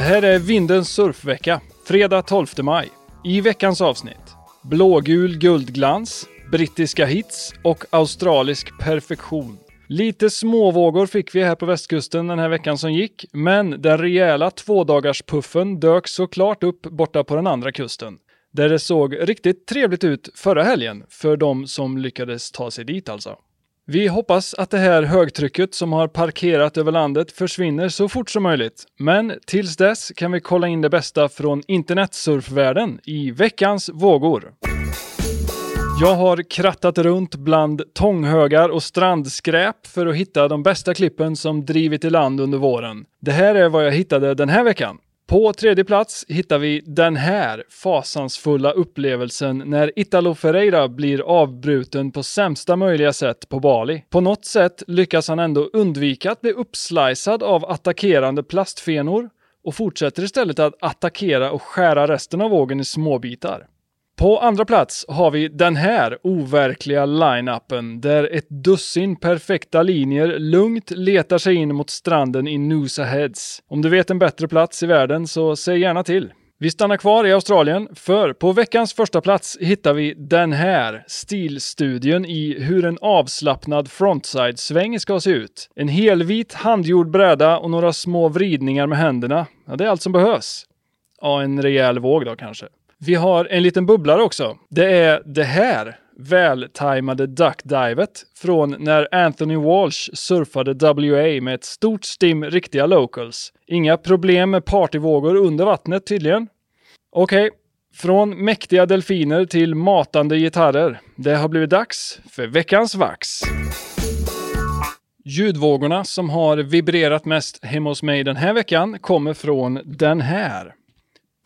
Det här är Vindens surfvecka, fredag 12 maj. I veckans avsnitt blågul guldglans, brittiska hits och australisk perfektion. Lite småvågor fick vi här på västkusten den här veckan som gick, men den rejäla tvådagarspuffen dök såklart upp borta på den andra kusten. Där det såg riktigt trevligt ut förra helgen, för de som lyckades ta sig dit alltså. Vi hoppas att det här högtrycket som har parkerat över landet försvinner så fort som möjligt. Men tills dess kan vi kolla in det bästa från internetsurfvärlden i veckans vågor. Jag har krattat runt bland tånghögar och strandskräp för att hitta de bästa klippen som drivit i land under våren. Det här är vad jag hittade den här veckan. På tredje plats hittar vi den här fasansfulla upplevelsen när Italo Ferreira blir avbruten på sämsta möjliga sätt på Bali. På något sätt lyckas han ändå undvika att bli uppslicead av attackerande plastfenor och fortsätter istället att attackera och skära resten av vågen i småbitar. På andra plats har vi den här overkliga line-upen där ett dussin perfekta linjer lugnt letar sig in mot stranden i Noosa Heads. Om du vet en bättre plats i världen så säg gärna till. Vi stannar kvar i Australien, för på veckans första plats hittar vi den här stilstudien i hur en avslappnad frontside-sväng ska se ut. En helvit handgjord bräda och några små vridningar med händerna. Ja, det är allt som behövs. Ja, en rejäl våg då kanske. Vi har en liten bubblare också. Det är det här vältajmade duckdivet från när Anthony Walsh surfade WA med ett stort stim riktiga locals. Inga problem med partyvågor under vattnet tydligen. Okej, okay. från mäktiga delfiner till matande gitarrer. Det har blivit dags för veckans vax. Ljudvågorna som har vibrerat mest hemma hos mig den här veckan kommer från den här.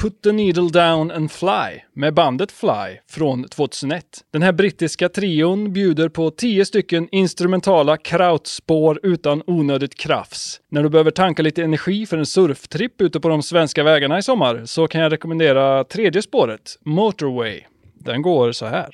Put the needle down and fly med bandet Fly från 2001. Den här brittiska trion bjuder på tio stycken instrumentala krautspår utan onödigt krafs. När du behöver tanka lite energi för en surftripp ute på de svenska vägarna i sommar så kan jag rekommendera tredje spåret, Motorway. Den går så här.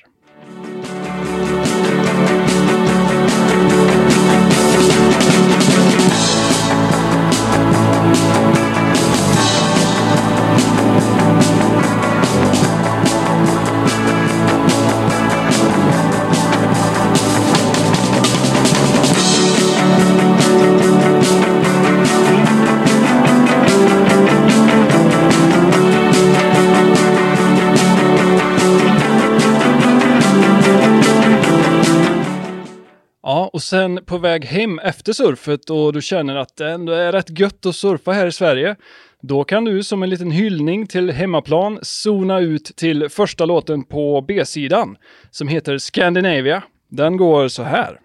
Sen på väg hem efter surfet och du känner att det ändå är rätt gött att surfa här i Sverige. Då kan du som en liten hyllning till hemmaplan zona ut till första låten på B-sidan som heter Scandinavia. Den går så här.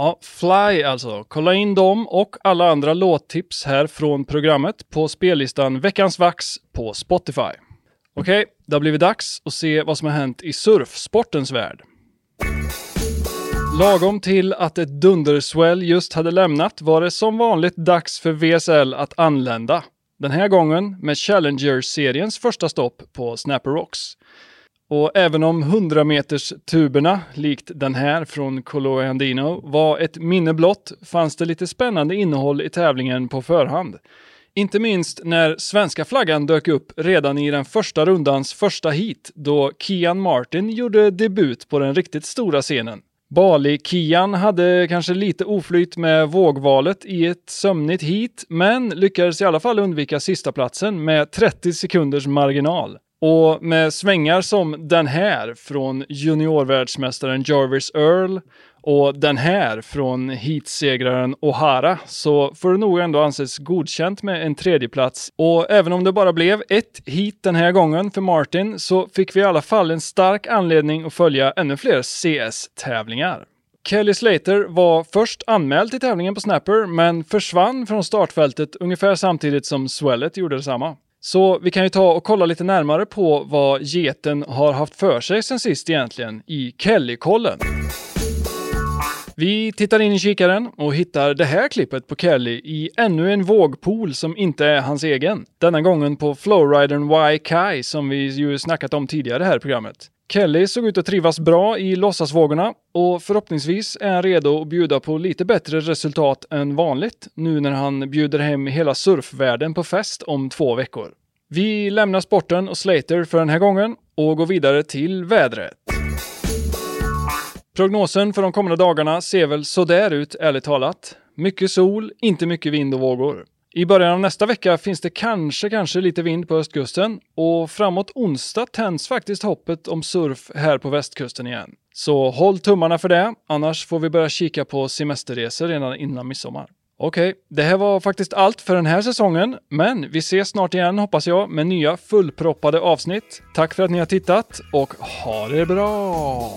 Ja, Fly alltså. Kolla in dem och alla andra låttips här från programmet på spellistan Veckans Vax på Spotify. Okej, okay, det har blivit dags att se vad som har hänt i surfsportens värld. Lagom till att ett dunderswell just hade lämnat var det som vanligt dags för VSL att anlända. Den här gången med Challenger-seriens första stopp på Snapper Rocks. Och även om 100 meters tuberna, likt den här från Colo Andino, var ett minne blott fanns det lite spännande innehåll i tävlingen på förhand. Inte minst när svenska flaggan dök upp redan i den första rundans första heat då Kian Martin gjorde debut på den riktigt stora scenen. Bali-Kian hade kanske lite oflyt med vågvalet i ett sömnigt heat, men lyckades i alla fall undvika sista platsen med 30 sekunders marginal. Och med svängar som den här från juniorvärldsmästaren Jarvis Earl och den här från heatsegraren O'Hara så får det nog ändå anses godkänt med en tredjeplats. Och även om det bara blev ett heat den här gången för Martin så fick vi i alla fall en stark anledning att följa ännu fler CS-tävlingar. Kelly Slater var först anmäld till tävlingen på Snapper, men försvann från startfältet ungefär samtidigt som Swellet gjorde detsamma. Så vi kan ju ta och kolla lite närmare på vad geten har haft för sig sen sist egentligen i Kellykollen. Vi tittar in i kikaren och hittar det här klippet på Kelly i ännu en vågpool som inte är hans egen. Denna gången på flowridern Y Kai som vi ju snackat om tidigare här i programmet. Kelly såg ut att trivas bra i låtsasvågorna och förhoppningsvis är han redo att bjuda på lite bättre resultat än vanligt nu när han bjuder hem hela surfvärlden på fest om två veckor. Vi lämnar sporten och Slater för den här gången och går vidare till vädret. Prognosen för de kommande dagarna ser väl sådär ut, ärligt talat. Mycket sol, inte mycket vind och vågor. I början av nästa vecka finns det kanske, kanske lite vind på östkusten och framåt onsdag tänds faktiskt hoppet om surf här på västkusten igen. Så håll tummarna för det, annars får vi börja kika på semesterresor redan innan midsommar. Okej, okay, det här var faktiskt allt för den här säsongen, men vi ses snart igen hoppas jag med nya fullproppade avsnitt. Tack för att ni har tittat och ha det bra!